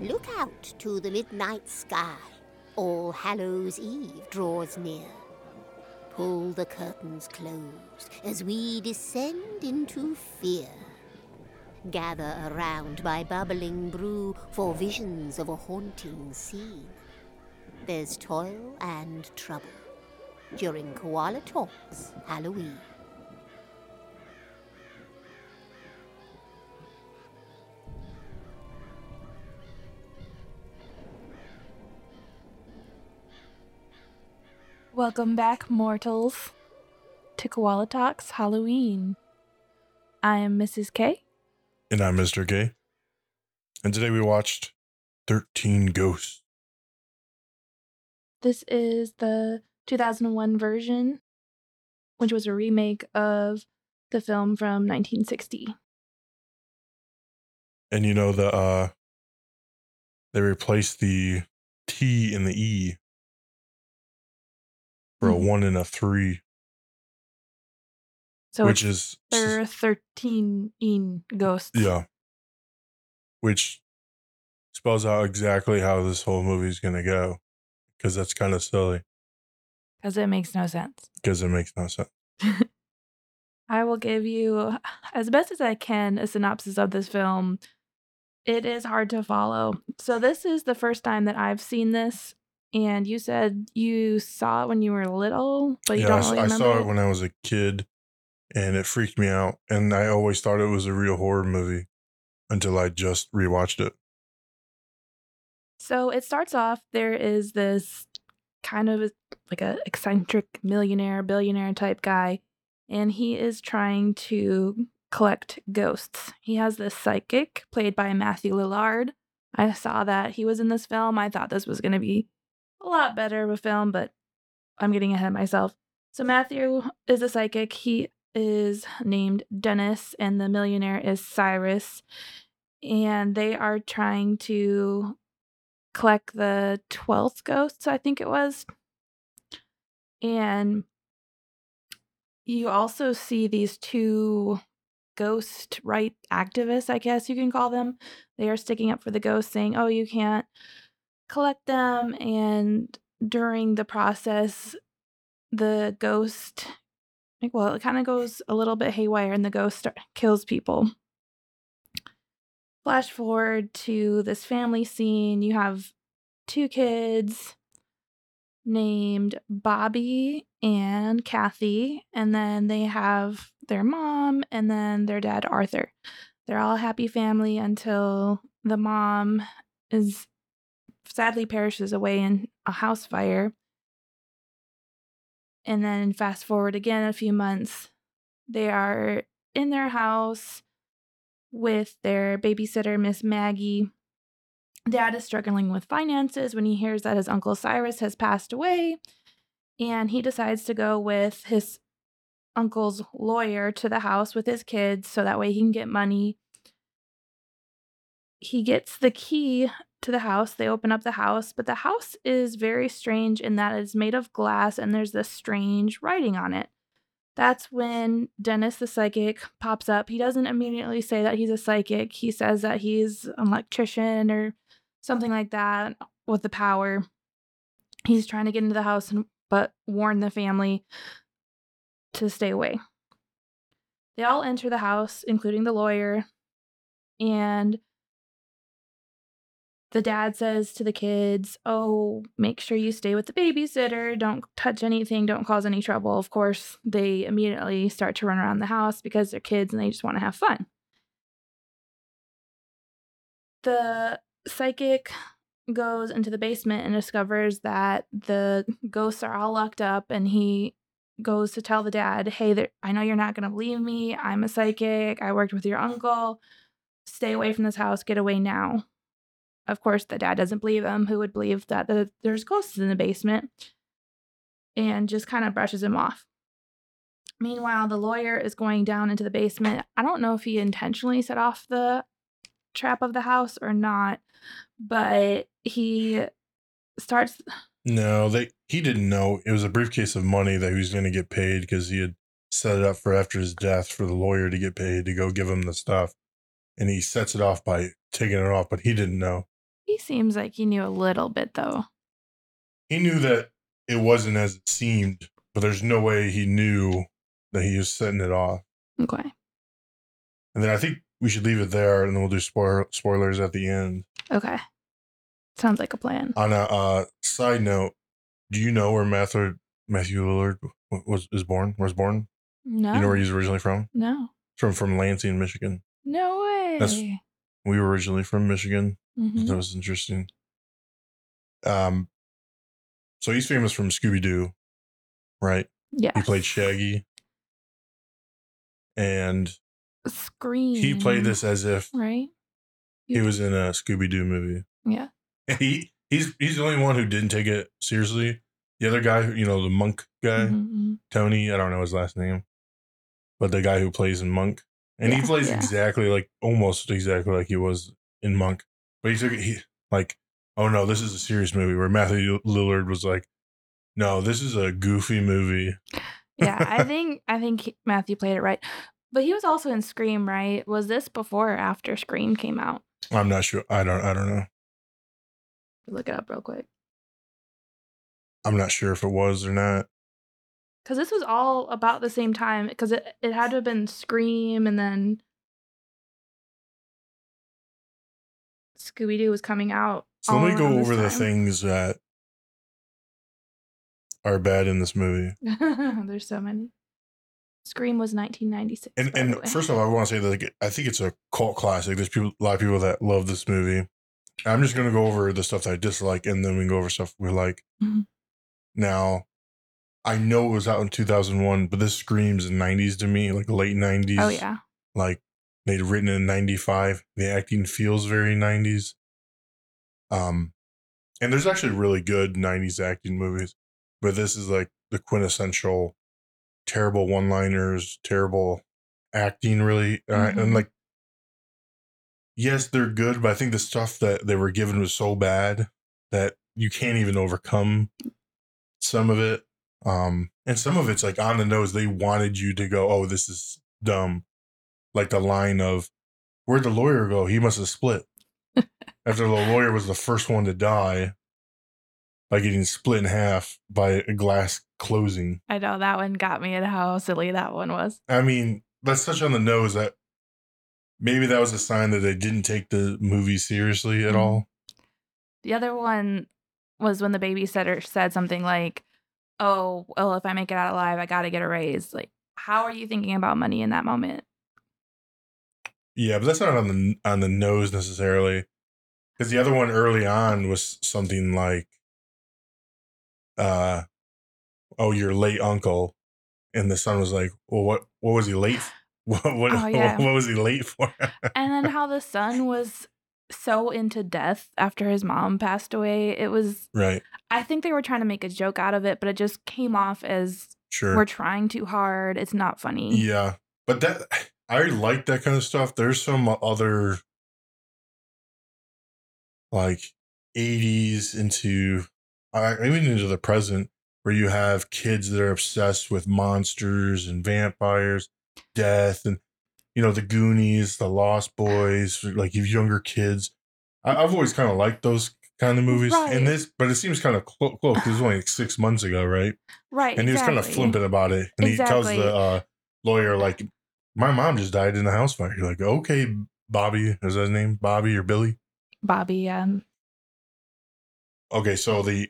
Look out to the midnight sky. All Hallows Eve draws near. Pull the curtains close as we descend into fear. Gather around my bubbling brew for visions of a haunting scene. There's toil and trouble during Koala Talks Halloween. Welcome back, mortals, to Koala Talks Halloween. I am Mrs. K. And I'm Mr. K. And today we watched 13 Ghosts. This is the 2001 version, which was a remake of the film from 1960. And you know the uh they replaced the T and the E for a Mhm. one and a three, So which is there are 13 in ghosts. yeah, which spells out exactly how this whole movie is gonna go, because that's kind of silly, Because it makes no sense. because it makes no sense. I will give you, as best as I can, a synopsis of this film. It is hard to follow. So, this is the first time that I've seen this. And you said you saw it when you were little, but you yeah, don't really I remember. saw it when I was a kid, and it freaked me out, and I always thought it was a real horror movie until I just rewatched it. So it starts off there is this kind of like a eccentric millionaire, billionaire type guy, and he is trying to collect ghosts. He has this psychic played by Matthew Lillard. I saw that he was in this film. I thought this was going to be a lot better of a film, but I'm getting ahead of myself. So Matthew is a psychic. He is named Dennis, and the millionaire is Cyrus. And they are trying to collect the 12th ghosts, I think it was. And you also see these two ghost right activists, I guess you can call them. They are sticking up for the ghosts, saying, oh, you can't collect them. And during the process, the ghost, like, well, it kind of goes a little bit haywire and the ghost start- kills people. Flash forward to this family scene. You have two kids named Bobby and Kathy, and then they have their mom and then their dad, Arthur. They're all a happy family until the mom is sadly perishes away in a house fire. And then fast forward again a few months, they are in their house with their babysitter, Miss Maggie. Dad is struggling with finances when he hears that his uncle Cyrus has passed away, and he decides to go with his uncle's lawyer to the house with his kids so that way he can get money. He gets the key to the house. They open up the house, but the house is very strange in that it's made of glass and there's this strange writing on it. That's when Dennis the psychic pops up. He doesn't immediately say that he's a psychic. He says that he's an electrician or something like that with the power. He's trying to get into the house and but warn the family to stay away. They all enter the house, including the lawyer, and the dad says to the kids, Oh, make sure you stay with the babysitter. Don't touch anything. Don't cause any trouble. Of course, they immediately start to run around the house because they're kids and they just want to have fun. The psychic goes into the basement and discovers that the ghosts are all locked up and he goes to tell the dad, Hey, I know you're not going to believe me. I'm a psychic. I worked with your uncle. Stay away from this house. Get away now. Of course, the dad doesn't believe him. Who would believe that the, there's ghosts in the basement? And just kind of brushes him off. Meanwhile, the lawyer is going down into the basement. I don't know if he intentionally set off the trap of the house or not, but he starts. No, they he didn't know it was a briefcase of money that he was going to get paid because he had set it up for after his death for the lawyer to get paid to go give him the stuff, and he sets it off by taking it off, but he didn't know. He seems like he knew a little bit though. He knew that it wasn't as it seemed, but there's no way he knew that he was setting it off. Okay. And then I think we should leave it there, and then we'll do spoil- spoilers at the end. Okay. Sounds like a plan. On a uh, side note, do you know where Matthew Matthew Lillard was is born? Was born? No. You know where he's originally from? no. From from Lansing, Michigan. No way. That's- We were originally from Michigan. Mhm. That was interesting. Um, so he's famous from Scooby Doo, right? Yeah. He played Shaggy, and Scream. he played this as if right. he was in a Scooby Doo movie. Yeah. And he he's he's the only one who didn't take it seriously. The other guy, you know, the monk guy, Mhm, Tony, I don't know his last name, but the guy who plays in Monk, and he plays yeah. exactly like almost exactly like he was in Monk, but he took it he like, oh no, this is a serious movie. Where Matthew Lillard was like, no, this is a goofy movie. Yeah, I think I think Matthew played it right. But he was also in Scream, right? Was this before or after Scream came out? I'm not sure. I don't. I don't know. Look it up real quick. I'm not sure if it was or not. Because this was all about the same time. Because it, it had to have been Scream and then Scooby Doo was coming out. So let me go over the things that are bad in this movie. There's so many. Scream was 1996. And by the way. and first of all, I want to say that like, I think it's a cult classic. There's people, a lot of people that love this movie. I'm just gonna go over the stuff that I dislike, and then we can go over stuff we like. Mhm. Now, I know it was out in 2001, but this screams 90s to me, like late 90s. oh yeah, like they'd written in 95 the acting feels very 90s um and there's actually really good 90s acting movies but this is like the quintessential terrible one liners terrible acting really uh, and like yes they're good but i think the stuff that they were given was so bad that you can't even overcome some of it. Um and some of it's like on the nose. They wanted you to go oh this is dumb like the line of where'd the lawyer go he must have split after the lawyer was the first one to die by getting split in half by a glass closing I know that one got me at how silly that one was. i mean that's such on the nose that maybe that was a sign that they didn't take the movie seriously at Mhm. all The other one was when the babysitter said something like, "Oh, well, if I make it out alive, I got to get a raise." Like, how are you thinking about money in that moment? Yeah, but that's not on the on the nose necessarily, because the other one early on was something like, uh, "Oh, your late uncle," and the son was like, "Well, what what was he late? What what, Oh, yeah. what was he late for?" And then how the son was so into death after his mom passed away. It was. right, I think they were trying to make a joke out of it, but it just came off as sure, we're trying too hard. It's not funny. yeah, but that I like that kind of stuff. There's some other like 80s into uh, even into the present where you have kids that are obsessed with monsters and vampires, death, and you know the Goonies, the Lost Boys, like you younger kids. I, I've always kind of liked those kind of movies, Right. and this, but it seems kind of clo- close. 'cause It was only like six months ago, right? Right. And he was kind of exactly. flippant about it, and he tells the uh, lawyer like, "My mom just died in a house fire." You're like, "Okay, Bobby, is that his name? Bobby or Billy?" Bobby. Um, Okay, so the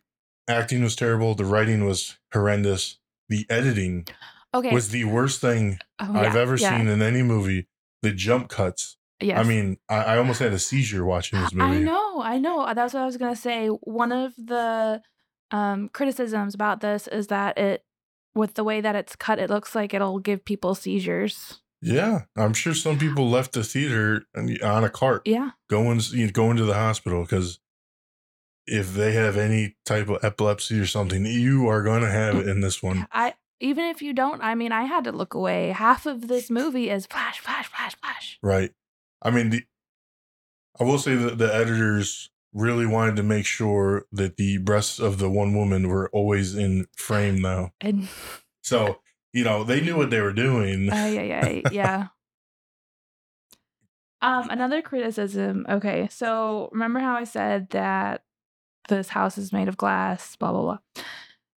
acting was terrible. The writing was horrendous. The editing okay. was the worst thing Oh, I've yeah, ever yeah, seen in any movie. The jump cuts. Yes. I mean, I, I almost had a seizure watching this movie. I know, I know. That's what I was gonna say. One of the um, criticisms about this is that it, with the way that it's cut, it looks like it'll give people seizures. Yeah, I'm sure some people left the theater on a cart Yeah, going you know, going to the hospital because if they have any type of epilepsy or something, you are going to have it in this one. I even if you don't, I mean, I had to look away. Half of this movie is flash, flash, flash, flash. Right. I mean, the, I will say that the editors really wanted to make sure that the breasts of the one woman were always in frame now. And So, you know, they knew what they were doing. uh, yeah, yeah, yeah. Um, another criticism. Okay, so remember how I said that this house is made of glass, blah blah blah.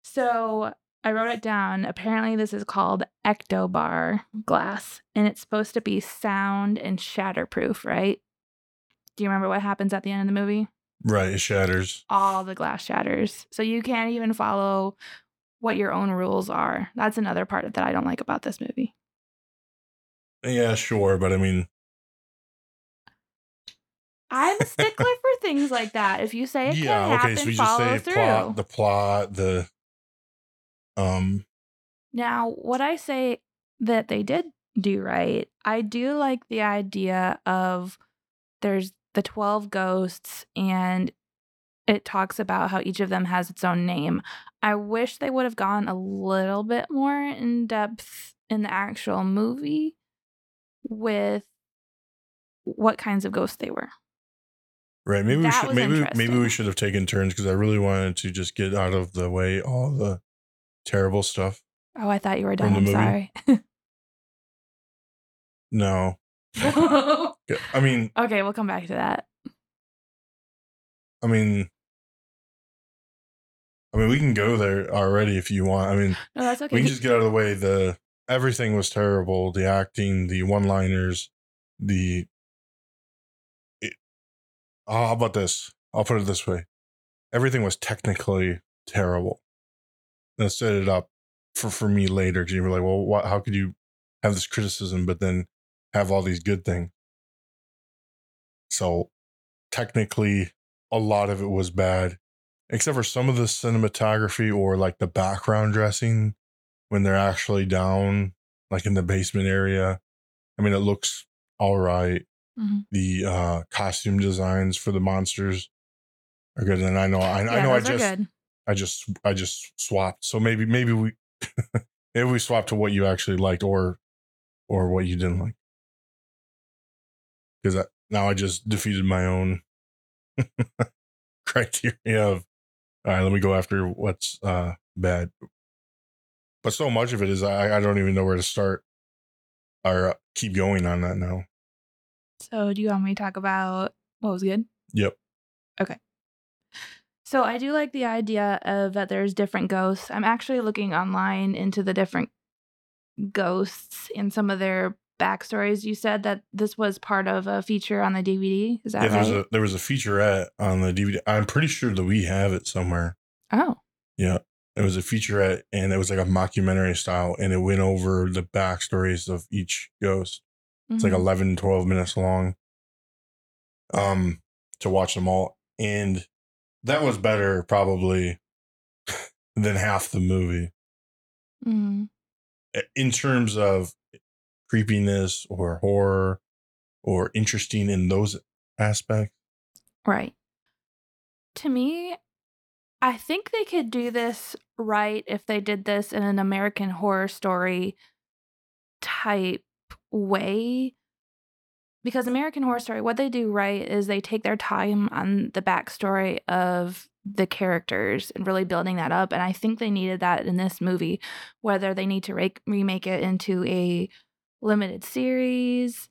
So I wrote it down. Apparently, this is called ectobar glass, and it's supposed to be sound and shatterproof, right? Do you remember what happens at the end of the movie? Right, it shatters. All the glass shatters. So you can't even follow what your own rules are. That's another part that I don't like about this movie. Yeah, sure, but I mean, I'm a stickler for things like that. If you say it yeah, can okay. happen, So we just follow say through. plot, the plot, the um, Now, what I say that they did do right, I do like the idea of there's the 12 ghosts and it talks about how each of them has its own name. I wish they would have gone a little bit more in depth in the actual movie with what kinds of ghosts they were. right. Maybe we should maybe maybe we should have taken turns because I really wanted to just get out of the way all the terrible stuff. Oh, I thought you were done. I'm movie? No. I mean, okay, we'll come back to that. I mean, I mean, we can go there already if you want. I mean, No, that's okay. we can just get out of the way. The everything was terrible. The acting, the one-liners, the. It, oh, how about this? I'll put it this way: everything was technically terrible. That set it up for for me later. You were like, well, what, how could you have this criticism, but then have all these good things? So, technically, a lot of it was bad, except for some of the cinematography or like the background dressing when they're actually down, like in the basement area. I mean, it looks all right. Mhm. The uh, costume designs for the monsters are good, and I know, I, I know, I just. I just, I just swapped. So maybe, maybe we, maybe we swapped to what you actually liked, or, or what you didn't like, because I now I just defeated my own criteria of all right let me go after what's uh bad but so much of it is i i don't even know where to start or uh, keep going on that now So, do you want me to talk about what was good? yep Okay. So, I do like the idea of that there's different ghosts. I'm actually looking online into the different ghosts and some of their backstories. You said that this was part of a feature on the DVD. Is that yeah right? a there was a featurette on the dvd i'm pretty sure that we have it somewhere oh, yeah it was a featurette and it was like a mockumentary style and it went over the backstories of each ghost It's like mhm. 11, 12 minutes long um, to watch them all. And that was better probably than half the movie Mhm. in terms of creepiness or horror or interesting in those aspects. Right. To me, I think they could do this right if they did this in an American horror story type way. Because American Horror Story, what they do right is they take their time on the backstory of the characters and really building that up. And I think they needed that in this movie, whether they need to re- remake it into a limited series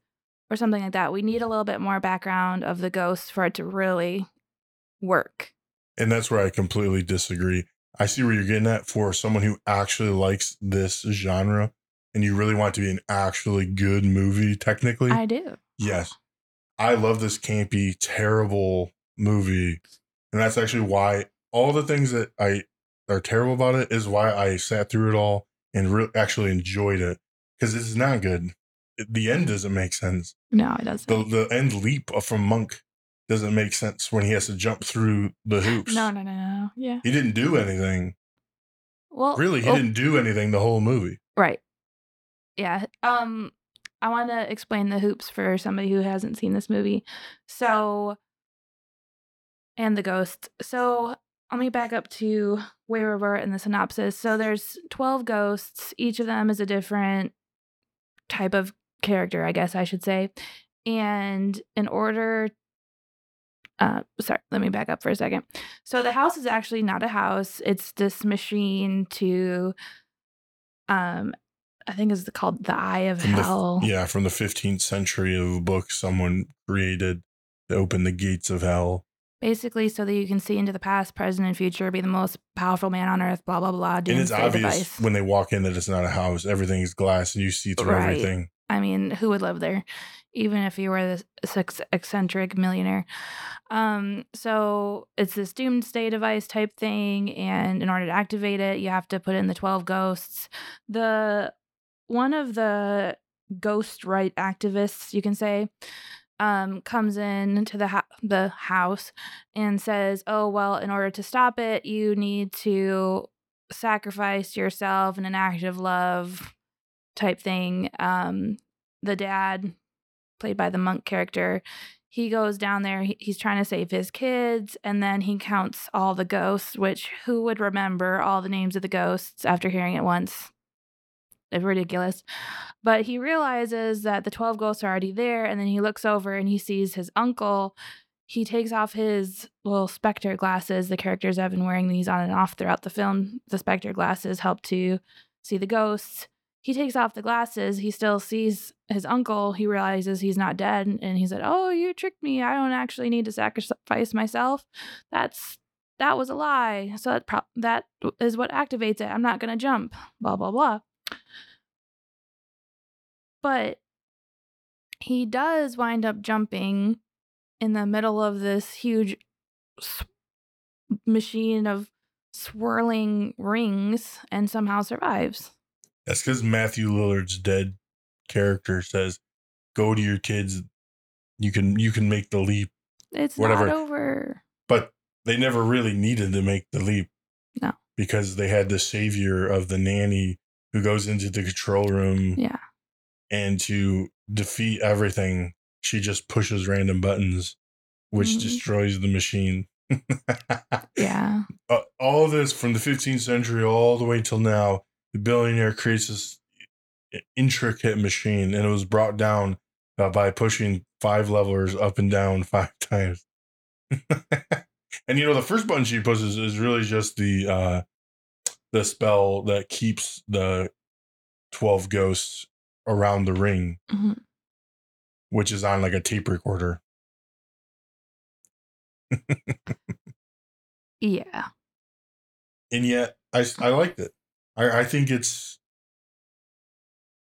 or something like that. We need a mm. little bit more background of the ghosts for it to really work. And that's where I completely disagree. I see where you're getting at for someone who actually likes this genre and you really want it to be an actually good movie, technically. I do. Yes. I love this campy, terrible movie. And that's actually why all the things that I are terrible about it is why I sat through it all and re- actually enjoyed it. Because it's not good. The end doesn't make sense. No, it doesn't. The the end leap from Monk doesn't make sense when he has to jump through the hoops. no, no, no, no. Yeah. He didn't do anything. Well, Really, he oh, didn't do anything the whole movie. Right. Yeah. Um I want to explain the hoops for somebody who hasn't seen this movie. So and the ghost. So let me back up to where we were in the synopsis. So there's 12 ghosts. Each of them is a different type of character, I guess I should say. And in order uh sorry, let me back up for a second. So the house is actually not a house. It's this machine to um I think is called the Eye of From the, Hell. yeah, from the 15th century of a book someone created to open the gates of hell. Basically, so that you can see into the past, present, and future, be the most powerful man on earth, blah, blah, blah. and it's obvious device. when they walk in that it's not a house. Everything is glass and you see through Right. everything. I mean, who would live there, even if you were this eccentric millionaire? Um, so it's this doomsday device type thing, and in order to activate it, you have to put in the twelve ghosts. The one of the ghost right activists, you can say, um, comes in to the the house and says, "Oh well, in order to stop it, you need to sacrifice yourself in an act of love." type thing. Um, the dad, played by the monk character, he goes down there. He, he's trying to save his kids, and then he counts all the ghosts. Which who would remember all the names of the ghosts after hearing it once? Ridiculous. But he realizes that the twelve ghosts are already there, and then he looks over and he sees his uncle. He takes off his little specter glasses. The characters have been wearing these on and off throughout the film. The specter glasses help to see the ghosts he takes off the glasses. He still sees his uncle. He realizes he's not dead, and he said, "Oh, you tricked me. I don't actually need to sacrifice myself. That's that was a lie. So that pro- that is what activates it. I'm not gonna jump. Blah blah blah." But he does wind up jumping in the middle of this huge machine of swirling rings and somehow survives. That's because Matthew Lillard's dead character says, "Go to your kids. You can you can make the leap." It's Whatever. not over. But they never really needed to make the leap. No. Because they had the savior of the nanny who goes into the control room Yeah. And to defeat everything, she just pushes random buttons, which Mhm. destroys the machine. Yeah. uh, all this from the 15th century all the way till now, the billionaire creates this intricate machine, and it was brought down uh, by pushing five levers up and down five times. and you know, the first button she pushes is really just the uh, the spell that keeps the 12 ghosts around the ring, Mhm. which is on like a tape recorder. Yeah. and yet I I liked it. I I think it's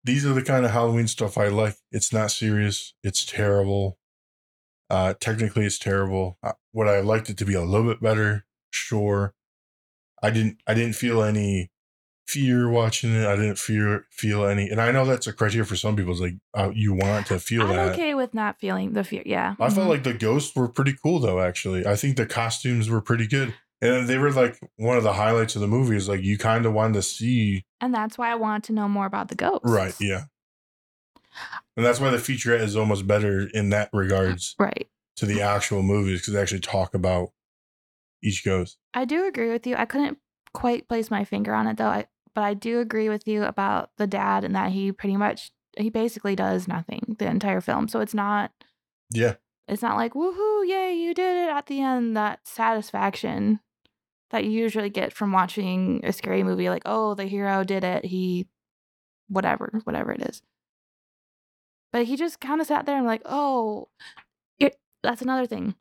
these are the kind of Halloween stuff I like. It's not serious. It's terrible. Uh, technically, it's terrible. Uh, would I liked it to be a little bit better? Sure. I didn't. I didn't feel any fear watching it. I didn't fear feel any. And I know that's a criteria for some people. It's like uh, you want to feel I'm that. okay with not feeling the fear. Yeah. I felt Mhm. like the ghosts were pretty cool though. Actually, I think the costumes were pretty good, and they were like one of the highlights of the movie. Is like you kind of wanted to see, and that's why I wanted to know more about the ghosts. right? Yeah, and that's why the featurette is almost better in that regards Right. to the actual movies because they actually talk about each ghost. I do agree with you. I couldn't quite place my finger on it though. I, but I do agree with you about the dad and that he pretty much he basically does nothing the entire film. So it's not Yeah, it's not like woohoo, yay, you did it at the end. That satisfaction that you usually get from watching a scary movie, like oh, the hero did it. He, whatever, whatever it is. But he just kind of sat there and like, oh, it, that's another thing.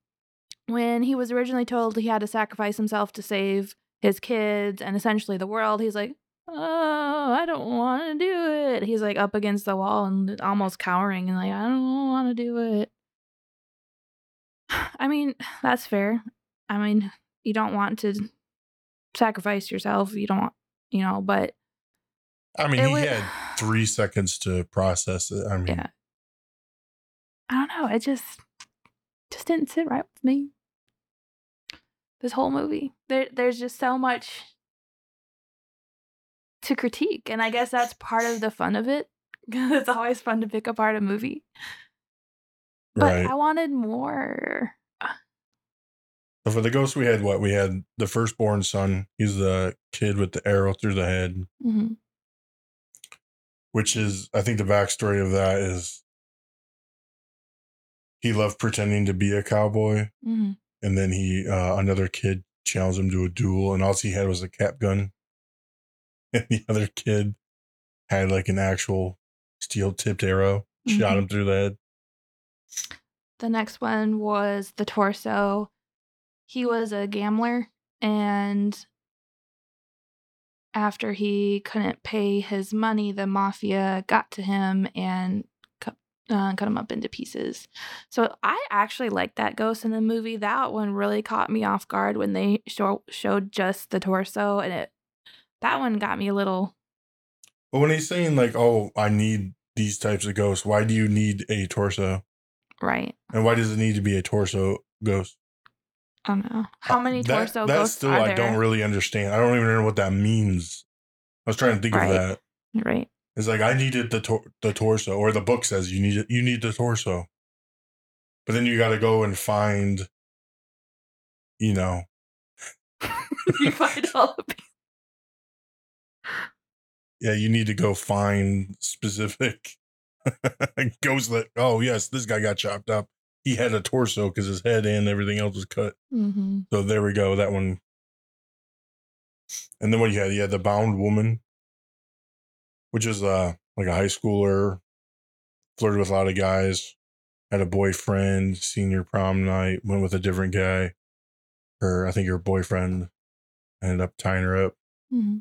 When he was originally told he had to sacrifice himself to save his kids and essentially the world, he's like, oh, I don't want to do it. He's like up against the wall and almost cowering and like, I don't want to do it. I mean, that's fair. I mean, you don't want to sacrifice yourself. You don't want, you know, but I mean he wa- had three seconds to process it. I mean, yeah. I don't know. It just just didn't sit right with me. This whole movie. There there's just so much to critique. And I guess that's part of the fun of it. it's always fun to pick apart a movie. But right. I wanted more. So for the ghost, we had what? We had the firstborn son. He's the kid with the arrow through the head. Mhm. which is I think the backstory of that is he loved pretending to be a cowboy, Mhm. and then he uh, another kid challenged him to a duel, and all he had was a cap gun, and the other kid had like an actual steel tipped arrow, shot Mhm. him through the head. The next one was the torso. He was a gambler, and after he couldn't pay his money, the mafia got to him and cut, uh, cut him up into pieces. So I actually liked that ghost in the movie. That one really caught me off guard when they show, showed just the torso, and it that one got me a little. But when he's saying like, "Oh, I need these types of ghosts," why do you need a torso? Right. And why does it need to be a torso ghost? I don't know. How many torso that ghosts still are I there? don't really understand. I don't even know what that means. I was trying to think Right. of that. Right. It's like I needed the tor- the torso, or the book says you need it. You need the torso, but then you got to go and find, you know, you find all the yeah, you need to go find specific ghosts that. Oh yes, this guy got chopped up. He had a torso because his head and everything else was cut. Mm-hmm. So there we go. That one. And then what you had? You had the bound woman, which is uh like a high schooler, flirted with a lot of guys, had a boyfriend, senior prom night, went with a different guy. Her, I think her boyfriend ended up tying her up. Mm-hmm.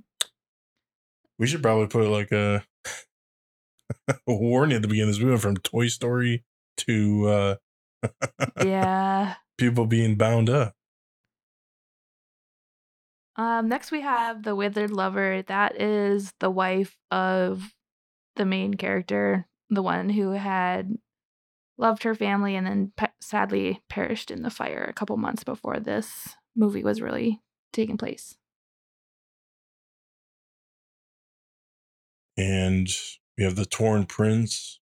We should probably put like a, a warning at the beginning. This we went from Toy Story to uh Yeah. people being bound up. Um, next we have the withered lover. That is the wife of the main character, the one who had loved her family and then pe- sadly perished in the fire a couple months before this movie was really taking place. And we have the torn prince.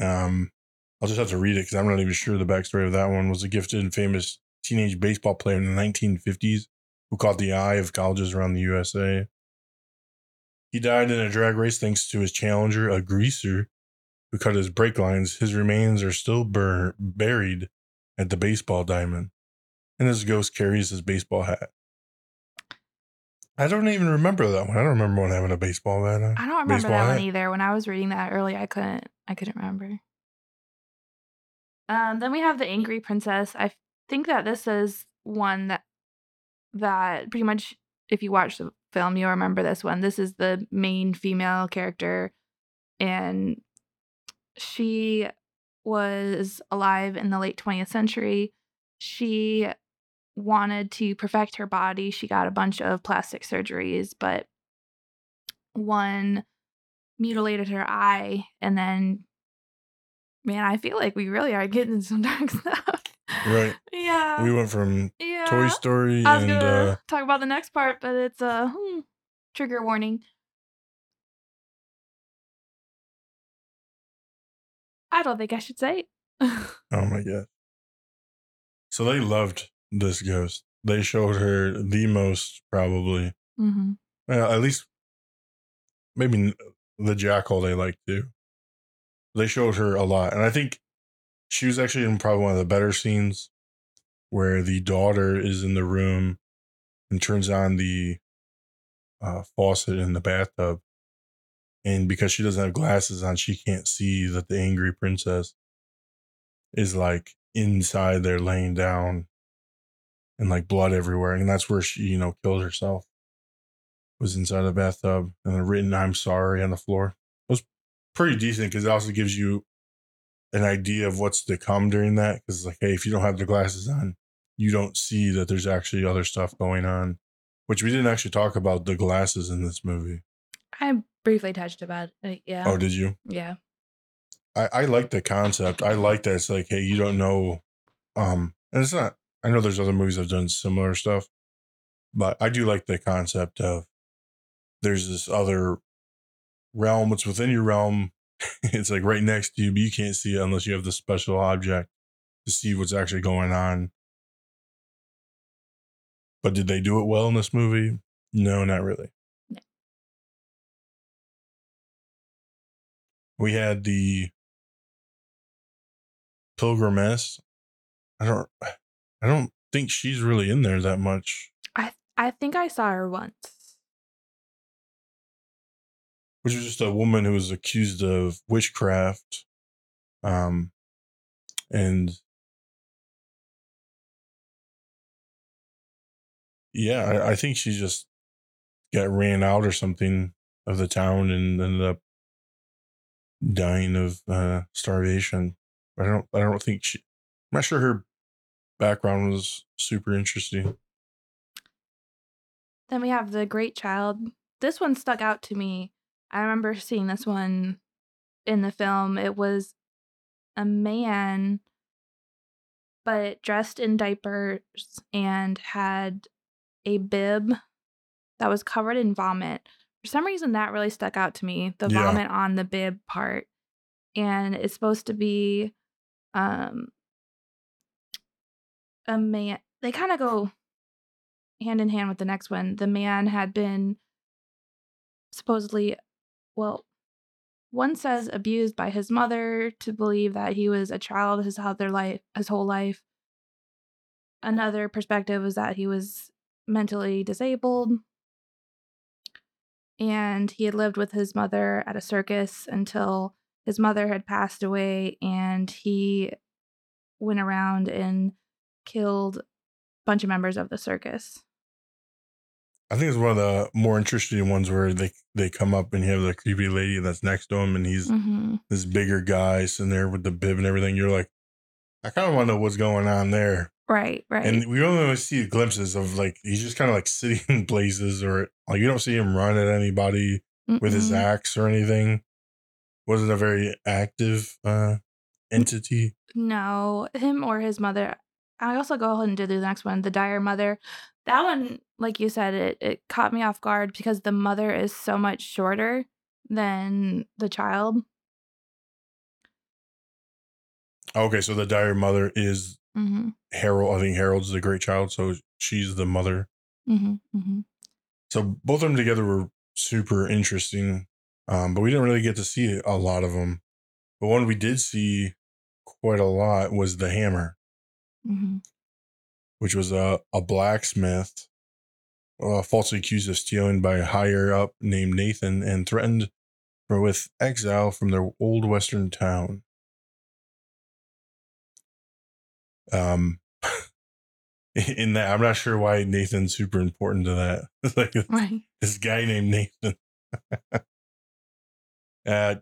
Um i'll just have to read it because i'm not even sure the backstory of that one. Was a gifted and famous teenage baseball player in the 1950s who caught the eye of colleges around the usa he died in a drag race thanks to his challenger a greaser who cut his brake lines. His remains are still bur- buried at the baseball diamond. And his ghost carries his baseball hat I don't even remember that one. I don't remember one having a baseball bat on. I don't remember Baseball that one either. When I was reading that early, I couldn't I couldn't remember. Um, then we have the angry princess. I think that this is one that that pretty much if you watch the film, you'll remember this one. This is the main female character, and she was alive in the late 20th century. She wanted to perfect her body. She got a bunch of plastic surgeries, but one mutilated her eye and then man, I feel like we really are getting some dark stuff. Right. Yeah. We went from yeah. Toy Story I was and gonna uh, talk about the next part, but it's a hmm, trigger warning. I don't think I should say. oh my god. So they loved this ghost. They showed her the most probably. mm-hmm. At least maybe the jackal they like too. They showed her a lot, and I think she was actually in probably one of the better scenes where the daughter is in the room and turns on the uh, faucet in the bathtub, and because she doesn't have glasses on, she can't see that the angry princess is like inside there laying down and like blood everywhere, and that's where she you know killed herself was inside the bathtub and written I'm sorry on the floor. It was pretty decent because it also gives you an idea of what's to come during that. Because it's like, hey, if you don't have the glasses on, you don't see that there's actually other stuff going on. Which we didn't actually talk about the glasses in this movie. I briefly touched about it. Yeah. Oh, did you? yeah. I, I like the concept. I like that it's like, hey, you don't know. Um, and it's not. I know there's other movies that have done similar stuff, but I do like the concept of there's this other realm. It's within your realm. it's like right next to you, but you can't see it unless you have the special object to see what's actually going on. But did they do it well in this movie? No, not really. No. We had the Pilgrimess. I don't I don't think she's really in there that much. I I think I saw her once. which was just a woman who was accused of witchcraft. Um, and yeah, I, I think she just got ran out or something of the town and ended up dying of uh, starvation. I don't. I don't think she. I'm not sure her background was super interesting. Then we have the Great Child. This one stuck out to me. I remember seeing this one in the film. It was a man, but dressed in diapers and had a bib that was covered in vomit. For some reason, that really stuck out to me the Yeah. vomit on the bib part. And it's supposed to be um, a man. They kind of go hand in hand with the next one. The man had been supposedly, well, one says abused by his mother to believe that he was a child his other life, his whole life. Another perspective is that he was mentally disabled and he had lived with his mother at a circus until his mother had passed away and he went around and killed a bunch of members of the circus. I think it's one of the more interesting ones where they they come up and you have the creepy lady that's next to him, and he's Mm-hmm. this bigger guy sitting there with the bib and everything. You're like, I kind of want to know what's going on there. Right, right. And we only see glimpses of like he's just kind of like sitting in places, or like you don't see him run at anybody with his axe or anything. Wasn't a very active uh entity. No, him or his mother. I also go ahead and do the next one, the dire mother. That one, like you said, it it caught me off guard because the mother is so much shorter than the child. Okay, so the dire mother is Mm-hmm. Harold. I think Harold's the great child, so she's the mother. Mm-hmm. Mm-hmm. So both of them together were super interesting, um, but we didn't really get to see a lot of them. But one we did see quite a lot was the hammer, Mm-hmm. which was a, a blacksmith uh, falsely accused of stealing by a higher up named Nathan and threatened with exile from their old western town. Um, in that, I'm not sure why Nathan's super important to that. like Right. this guy named Nathan. uh,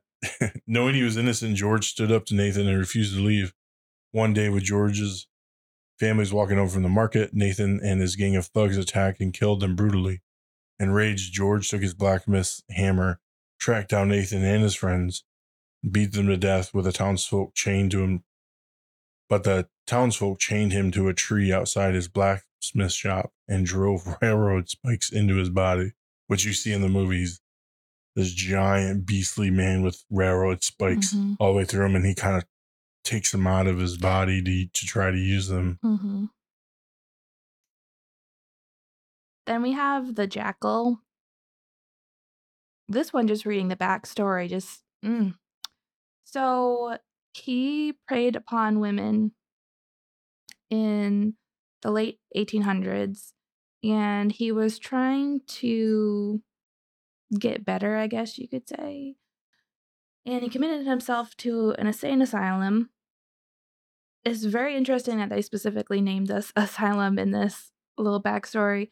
knowing he was innocent, George stood up to Nathan and refused to leave. One day, with George's families walking home from the market, Nathan and his gang of thugs attacked and killed them brutally. Enraged, George took his blacksmith's hammer, tracked down Nathan and his friends, beat them to death with the townsfolk chained to him. But the townsfolk chained him to a tree outside his blacksmith shop and drove railroad spikes into his body, which you see in the movies. This giant, beastly man with railroad spikes Mhm. all the way through him, and he kind of takes them out of his body to, to try to use them. Mm-hmm. Then we have the jackal. This one, just reading the backstory, just mm. so he preyed upon women in the late 1800s, and he was trying to get better, I guess you could say. And he committed himself to an insane asylum it's very interesting that they specifically named this asylum in this little backstory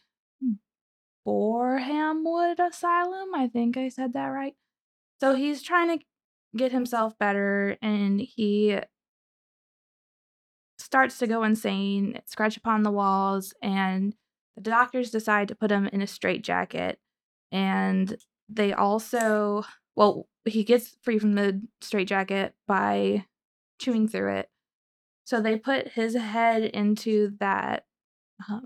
Borhamwood Asylum. I think I said that right. So he's trying to get himself better and he starts to go insane, scratch upon the walls, and the doctors decide to put him in a straitjacket. And they also, well, he gets free from the straitjacket by chewing through it. So they put his head into that, uh,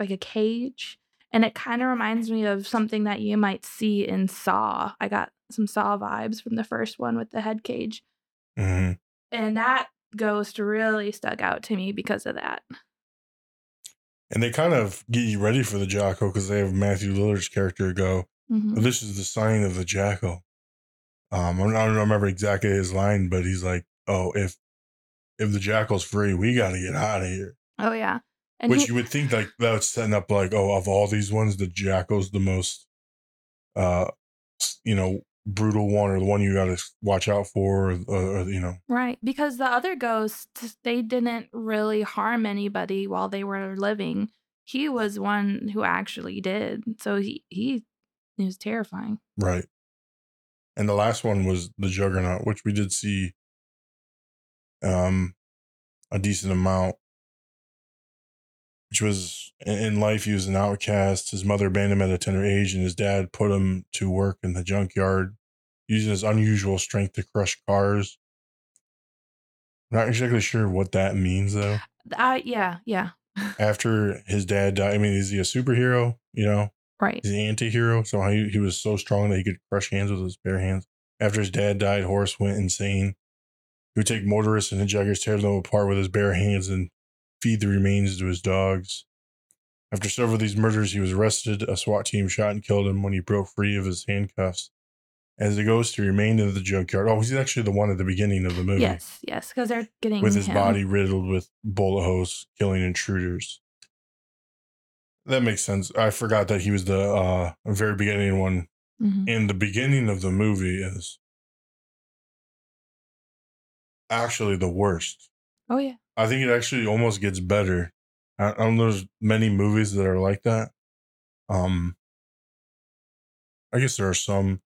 like a cage, and it kind of reminds me of something that you might see in Saw. I got some Saw vibes from the first one with the head cage, hmm and that ghost really stuck out to me because of that. And they kind of get you ready for the jackal because they have Matthew Lillard's character go, Mhm. This is the sign of the jackal. Um, I don't remember exactly his line, but he's like, "Oh, if if the jackal's free, we got to get out of here." Oh yeah, and Which he- you would think like that's setting up like, oh, of all these ones, the jackal's the most uh you know, brutal one or the one you got to watch out for, or, or, you know. Right. Because the other ghosts, they didn't really harm anybody while they were living. He was one who actually did. So he, he, he was terrifying. Right. And the last one was the Juggernaut, which we did see um a decent amount. Which was in life he was an outcast. His mother abandoned him at a tender age, and his dad put him to work in the junkyard, using his unusual strength to crush cars. Not exactly sure what that means though. Uh, yeah, yeah. After his dad died, I mean, is he a superhero? You know, Right. He's an anti-hero, so he, he was so strong that he could crush hands with his bare hands. After his dad died, Horace went insane. He would take motorists and hitchhikers, tear them apart with his bare hands, and feed the remains to his dogs. After several of these murders, he was arrested. A SWAT team shot and killed him when he broke free of his handcuffs. As a ghost, he remained in the junkyard. Oh, he's actually the one at the beginning of the movie. Yes, yes. Because they're getting With his him. body riddled with bullet holes, killing intruders. That makes sense. I forgot that he was the uh, very beginning one Mhm. in the beginning of the movie is actually the worst. Oh, yeah. I think it actually almost gets better. I, I don't know there's many movies that are like that. Um I guess there are some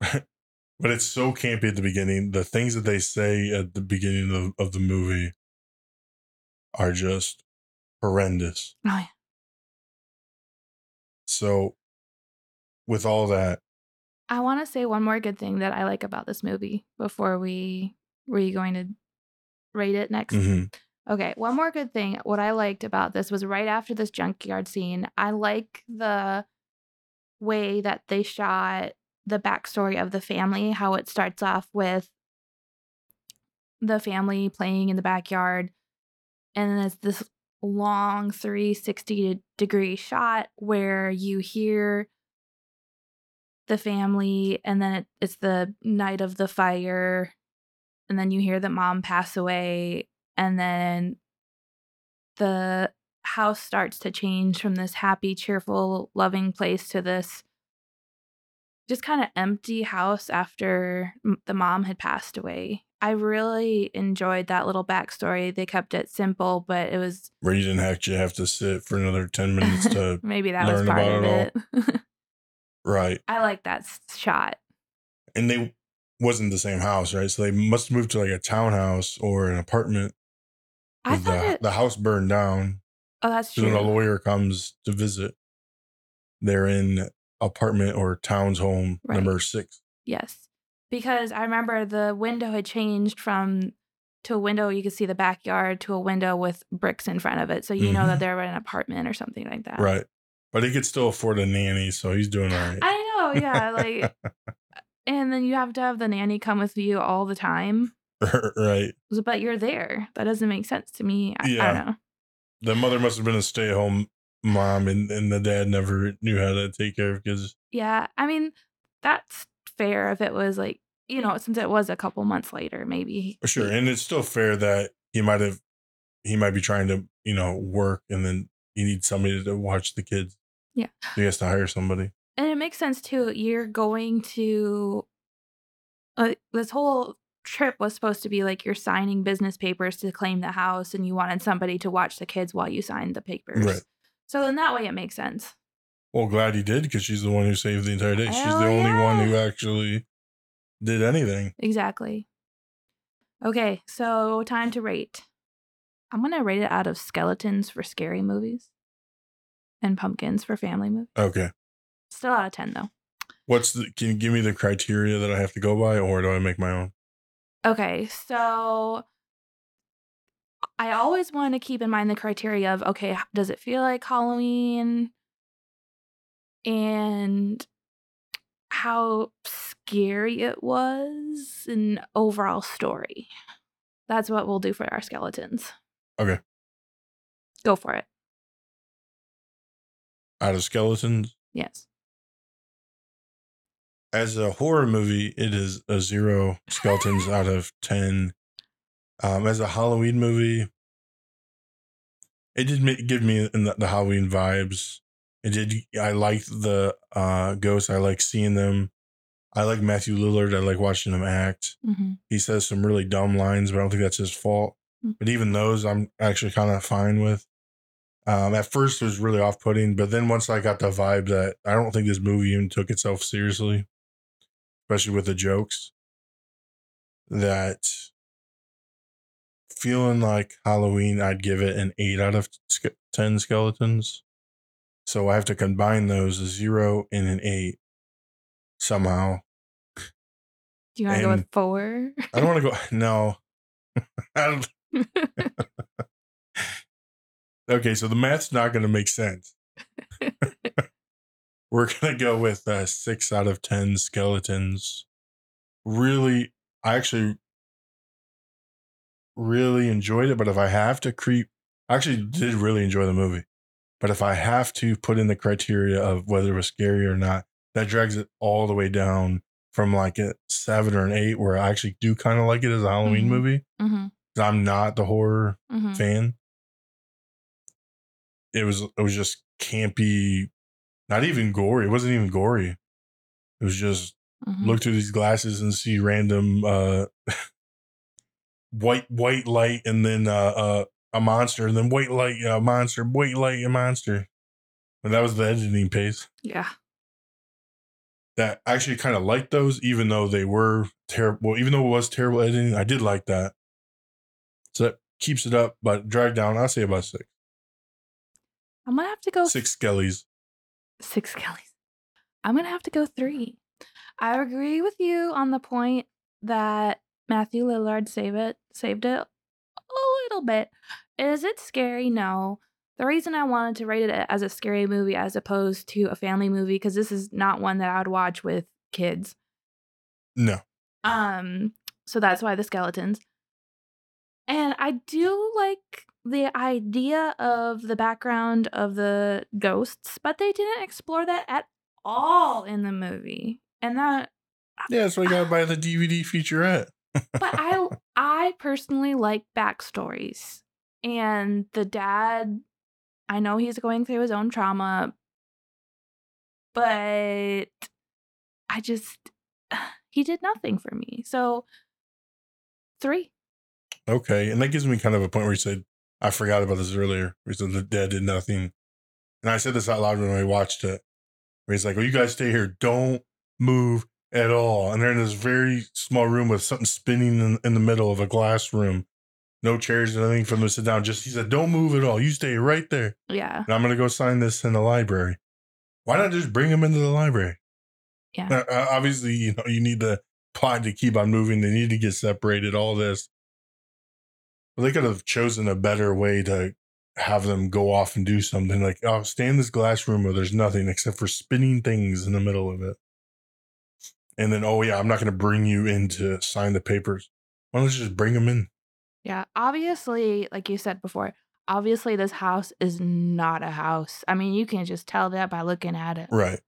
but it's so campy at the beginning. The things that they say at the beginning of, of the movie are just horrendous. Oh, yeah. So with all that, I want to say one more good thing that I like about this movie before we were you going to rate it next. mhm, Okay, one more good thing. What I liked about this was right after this junkyard scene, I like the way that they shot the backstory of the family, how it starts off with the family playing in the backyard, and then it's this long 360 degree shot where you hear the family, and then it, it's the night of the fire, and then you hear that mom pass away, and then the house starts to change from this happy, cheerful, loving place to this just kind of empty house after m- the mom had passed away. I really enjoyed that little backstory. They kept it simple, but it was where you didn't actually have to sit for another 10 minutes to maybe that was part about of it it. right. I like that shot. and they wasn't the same house, right? So they must move to like a townhouse or an apartment. I thought the, it. the house burned down. Oh, that's true. So when a lawyer comes to visit, they're in apartment or town's home Right. number six. Yes. Because I remember the window had changed from to a window you could see the backyard to a window with bricks in front of it. So you know Mhm. that they're in an apartment or something like that. Right. But he could still afford a nanny, so he's doing all right. I know, yeah. Like and then you have to have the nanny come with you all the time. right. But you're there. That doesn't make sense to me. I, I Yeah. don't know. The mother must have been a stay at home mom, and, and the dad never knew how to take care of kids. Yeah. I mean, that's fair if it was like, you know, since it was a couple months later, maybe. Sure. And it's still fair that he might have, he might be trying to, you know, work and then he needs somebody to watch the kids. Yeah. So he has to hire somebody. and it makes sense too. You're going to uh, this whole trip was supposed to be like you're signing business papers to claim the house, and you wanted somebody to watch the kids while you signed the papers. Right. So in that way, it makes sense. Well, glad he did because she's the one who saved the entire day. she's Hell the only one who actually did anything. Exactly. Okay, so time to rate. I'm gonna rate it out of skeletons for scary movies, and pumpkins for family movies. Okay. Still out of ten though. What's the, can you give me the criteria that I have to go by or do I make my own? Okay, so I always want to keep in mind the criteria of okay, does it feel like Halloween? And how scary it was, and overall story. That's what we'll do for our skeletons. Okay. Go for it. Out of skeletons. Yes. As a horror movie, it is a zero skeletons out of 10. Um, as a Halloween movie, it did give me the, the Halloween vibes It did. I liked the uh, ghosts. I like seeing them. I like Matthew Lillard. I like watching him act. hmm He says some really dumb lines, but I don't think that's his fault. Mm. But even those, I'm actually kind of fine with. Um, at first, it was really off putting, but then once I got the vibe that I don't think this movie even took itself seriously, especially with the jokes, that feeling like Halloween, I'd give it an eight out of 10 skeletons. So I have to combine those a zero and an eight somehow. Do you want to go with four? I don't want to go. No. Okay, so the math's not going to make sense. We're going to go with uh, six out of 10 skeletons. Really, I actually really enjoyed it, but if I have to creep, I actually did really enjoy the movie. But if I have to put in the criteria of whether it was scary or not, that drags it all the way down from like a seven or an eight, where I actually do kind of like it as a Halloween Mhm. movie. hmm 'Cause I'm not the horror hmm fan. It was it was just campy, not even gory. It wasn't even gory. It was just hmm look through these glasses and see random uh white white light and then uh, uh a monster and then white light a monster white light a monster and that was the editing pace Yeah. that I actually kind of liked those even though they were terrible Well, even though it was terrible editing i did like that so that keeps it up but drag down i'll say about six I'm gonna have to go six skellies six Kellys. I'm gonna have to go three. I agree with you on the point that Matthew Lillard saved it saved it a little bit. Is it scary? No. The reason I wanted to rate it as a scary movie as opposed to a family movie, because this is not one that I would watch with kids. no Um, so that's why the skeletons. And I do like the idea of the background of the ghosts, but they didn't explore that at all in the movie. And that yeah that's why you gotta buy the dvd featurette but I I personally like backstories. And the dad, I know he's going through his own trauma, but I just he did nothing for me. So three. Okay, and that gives me kind of a point where you said, I forgot about this earlier. You said the dead did nothing. And I said this out loud when I watched it. Where he's like, Well, you guys stay here. Don't move at all. And they're in this very small room with something spinning in, in the middle of a glass room. No chairs or anything for them to sit down. Just he said, Don't move at all. You stay right there. Yeah. And I'm gonna go sign this in the library. Why not just bring them into the library? Yeah. Uh, uh, obviously, you know, you need the plot to keep on moving. They need to get separated, all this. But they could have chosen a better way to have them go off and do something like, oh, stay in this glass room where there's nothing except for spinning things in the middle of it. And then, oh, yeah, I'm not going to bring you in to sign the papers. Why don't you just bring them in? Yeah. Obviously, like you said before, obviously this house is not a house. I mean, you can just tell that by looking at it. Right.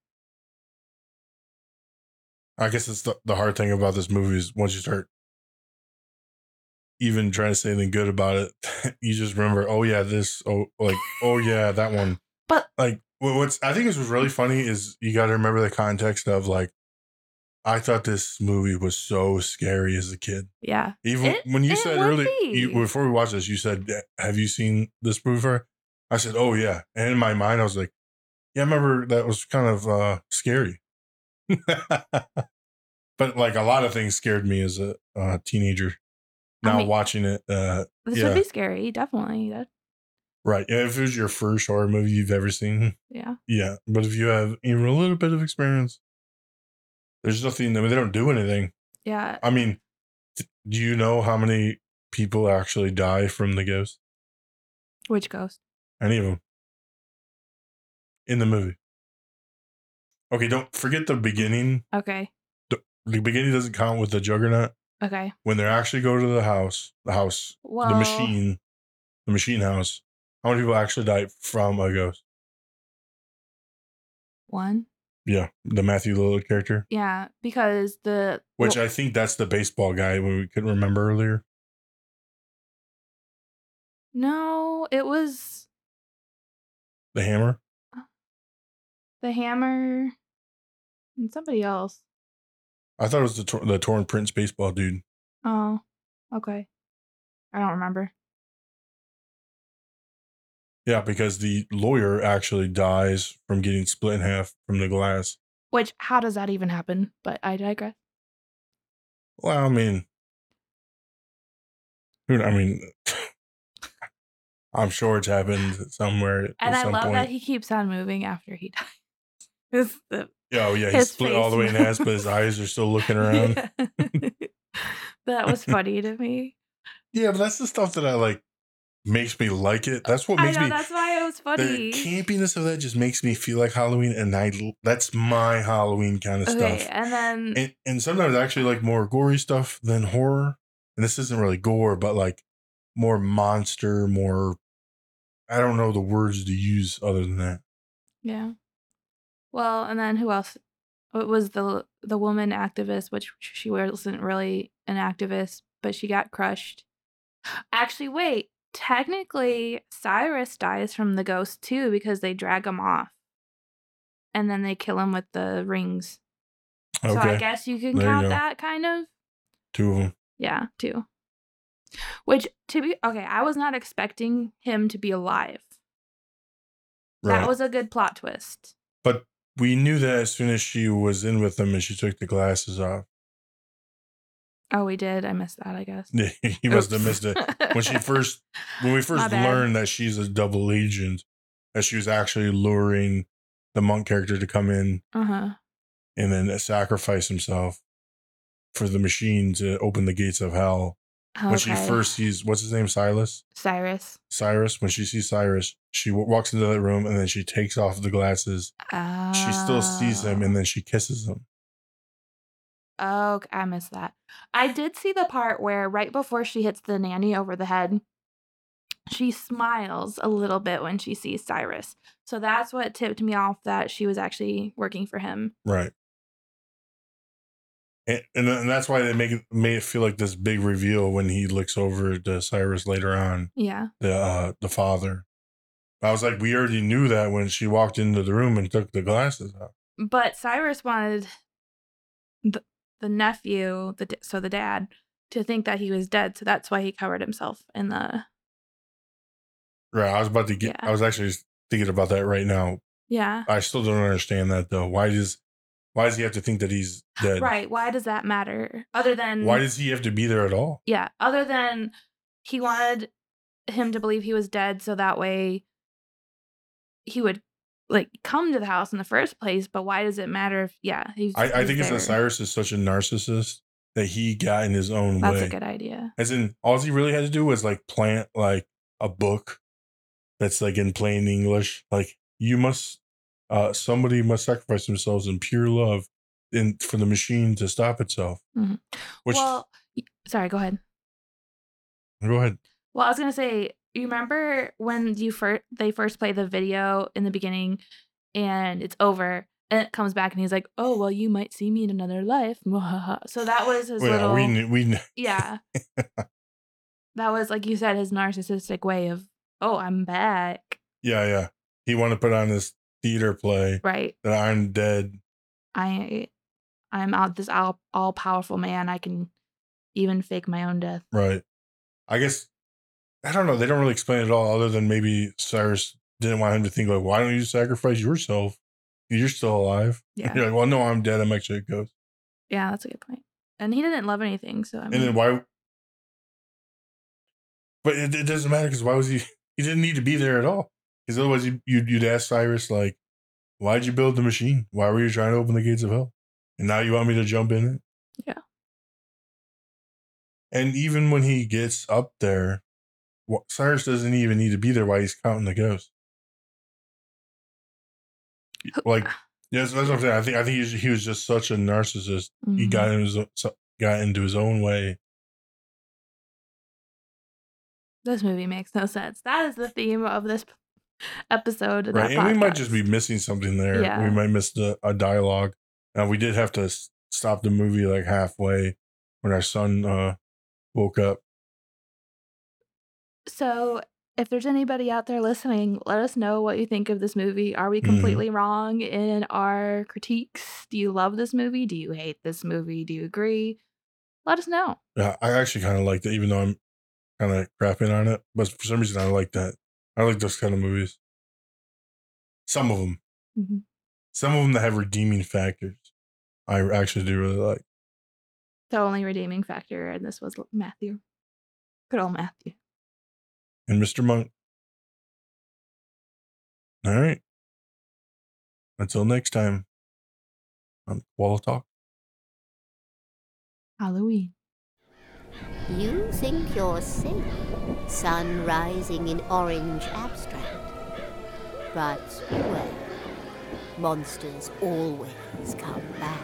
I guess it's the, the hard thing about this movie is once you start even trying to say anything good about it, you just remember, oh yeah, this, oh like, oh yeah, that one. But- like, what's I think is what's really funny is you got to remember the context of like, I thought this movie was so scary as a kid. Yeah. Even It- when you said earlier, you, before we watched this, you said, "Have you seen this movie?" Before? I said, "Oh yeah," and in my mind, I was like, "Yeah, I remember that was kind of uh, scary." but like a lot of things scared me as a uh, teenager. I mean- watching it, uh, This Yeah. would be scary, definitely. That, right? Yeah, if it was your first horror movie you've ever seen, yeah. yeah. But if you have even a little bit of experience, there's nothing. I mean, they don't do anything. Yeah. I mean, do you know how many people actually die from the ghost? Which ghost? Any of them in the movie. Okay, don't forget the beginning. Okay. The beginning doesn't count with the juggernaut. Okay. When they actually go to the house, the house, Well, the machine, the machine house, how many people actually die from a ghost? One. Yeah, the Matthew Lillard character, Yeah, because the which well, I think that's the baseball guy we couldn't remember earlier. no, it was The hammer. Uh, the hammer, and somebody else. I thought it was the tor- the torn Prince baseball dude. Oh, okay. I don't remember. Yeah, because the lawyer actually dies from getting split in half from the glass. Which, how does that even happen? But I digress. Well, I mean, who- I mean, I'm sure it's happened somewhere at And I some love point. that he keeps on moving after he dies. It's the- oh yeah, he's split all the way in half, but his eyes are still looking around. that was funny to me. Yeah, but that's the stuff that I like makes me like it. That's what I makes know me that's why it was funny. the campiness of that just makes me feel like Halloween, and I that's my Halloween kind of Okay, stuff. and then And, and sometimes I actually like more gory stuff than horror. And this isn't really gore, but like more monster, more. I don't know the words to use other than that. yeah. Well, and then who else? It was the the woman activist, which she wasn't really an activist, but she got crushed. Actually, wait. Technically, Cyrus dies from the ghost too because they drag him off, and then they kill him with the rings. Okay, So I guess you can There count go. that kind of. two of them. Yeah, two. Which to be okay, I was not expecting him to be alive. Right. That was a good plot twist. but we knew that as soon as she was in with them and she took the glasses off. Oh, we did. I missed that. I guess. he must have missed it when she first when we first learned that she's a double agent, that she was actually luring the monk character to come in Uh huh. and then sacrifice himself for the machine to open the gates of hell. When she first sees what's his name, Silas, Cyrus. Cyrus. When she sees Cyrus, she w- walks into that room and then she takes off the glasses. She still sees him and then oh. she kisses him. Oh, okay, I missed that. I did see the part where right before she hits the nanny over the head, she smiles a little bit when she sees Cyrus. So that's what tipped me off that she was actually working for him. Right. And, and, and that's why they make it made it feel like this big reveal when he looks over to Cyrus later on, Yeah. the uh, the father. I was like, we already knew that when she walked into the room and took the glasses off. But Cyrus wanted the, the nephew, the so the dad, to think that he was dead. So that's why he covered himself in the. Right. I was about to get. Yeah. I was actually thinking about that right now. Yeah. I still don't understand that though. Why does why does he have to think that he's dead? Right. Why does that matter? Other than. Why does he have to be there at all? Yeah. Other than he wanted him to believe he was dead so that way he would like come to the house in the first place. But why does it matter if, yeah, he's. I, I he's think it's that. Cyrus is such a narcissist that he got in his own That's way. That's a good idea. As in, all he really had to do was like plant like a book that's like in plain English. Like you must, uh, somebody must sacrifice themselves in pure love, in for the machine to stop itself. Mhm. Which well, sorry, go ahead. go ahead. Well, I was gonna say, you remember when you first they first play the video in the beginning, and it's over, and it comes back, and he's like, "Oh, well, you might see me in another life." so that was his Well, little, we we yeah. that was like you said, his narcissistic way of, "Oh, I'm back." yeah yeah. He wanted to put on this theater play Right. that I'm dead. I, I'm out this all all powerful man. I can even fake my own death. Right. I guess I don't know. They don't really explain it at all, other than maybe Cyrus didn't want him to think like, why don't you sacrifice yourself? You're still alive. Yeah. You're like, well, no, I'm dead. I'm actually a ghost. Yeah, that's a good point. And he didn't love anything, so I mean, And then why? But it, it doesn't matter because why was he? He didn't need to be there at all. Because otherwise, you, you'd, you'd ask Cyrus like, why'd you build the machine? Why were you trying to open the gates of hell? And now you want me to jump in it? Yeah. And even when he gets up there, Cyrus doesn't even need to be there while he's counting the ghosts. Like, yes, that's what I'm saying. I think I think he was, he was just such a narcissist. He Mhm. got in his got into his own way. This movie makes no sense. That is the theme of this episode. right and we might just be missing something there Yeah. we might miss the, a dialogue now we did have to stop the movie like halfway when our son uh woke up So if there's anybody out there listening, let us know what you think of this movie. Are we Mhm. completely wrong in our critiques? Do you love this movie? Do you hate this movie? Do you agree? Let us know. Yeah, I actually kind of liked it, even though I'm kind of crapping on it. But for some reason, I like that. I like those kind of movies. Some of them, Mhm. some of them that have redeeming factors, I actually do really like. The only redeeming factor in this was Matthew. Good old Matthew. And Mr. Monk. All right. Until next time, on Wall Talk. Halloween. You think you're safe, sun rising in orange abstract. But beware, monsters always come back.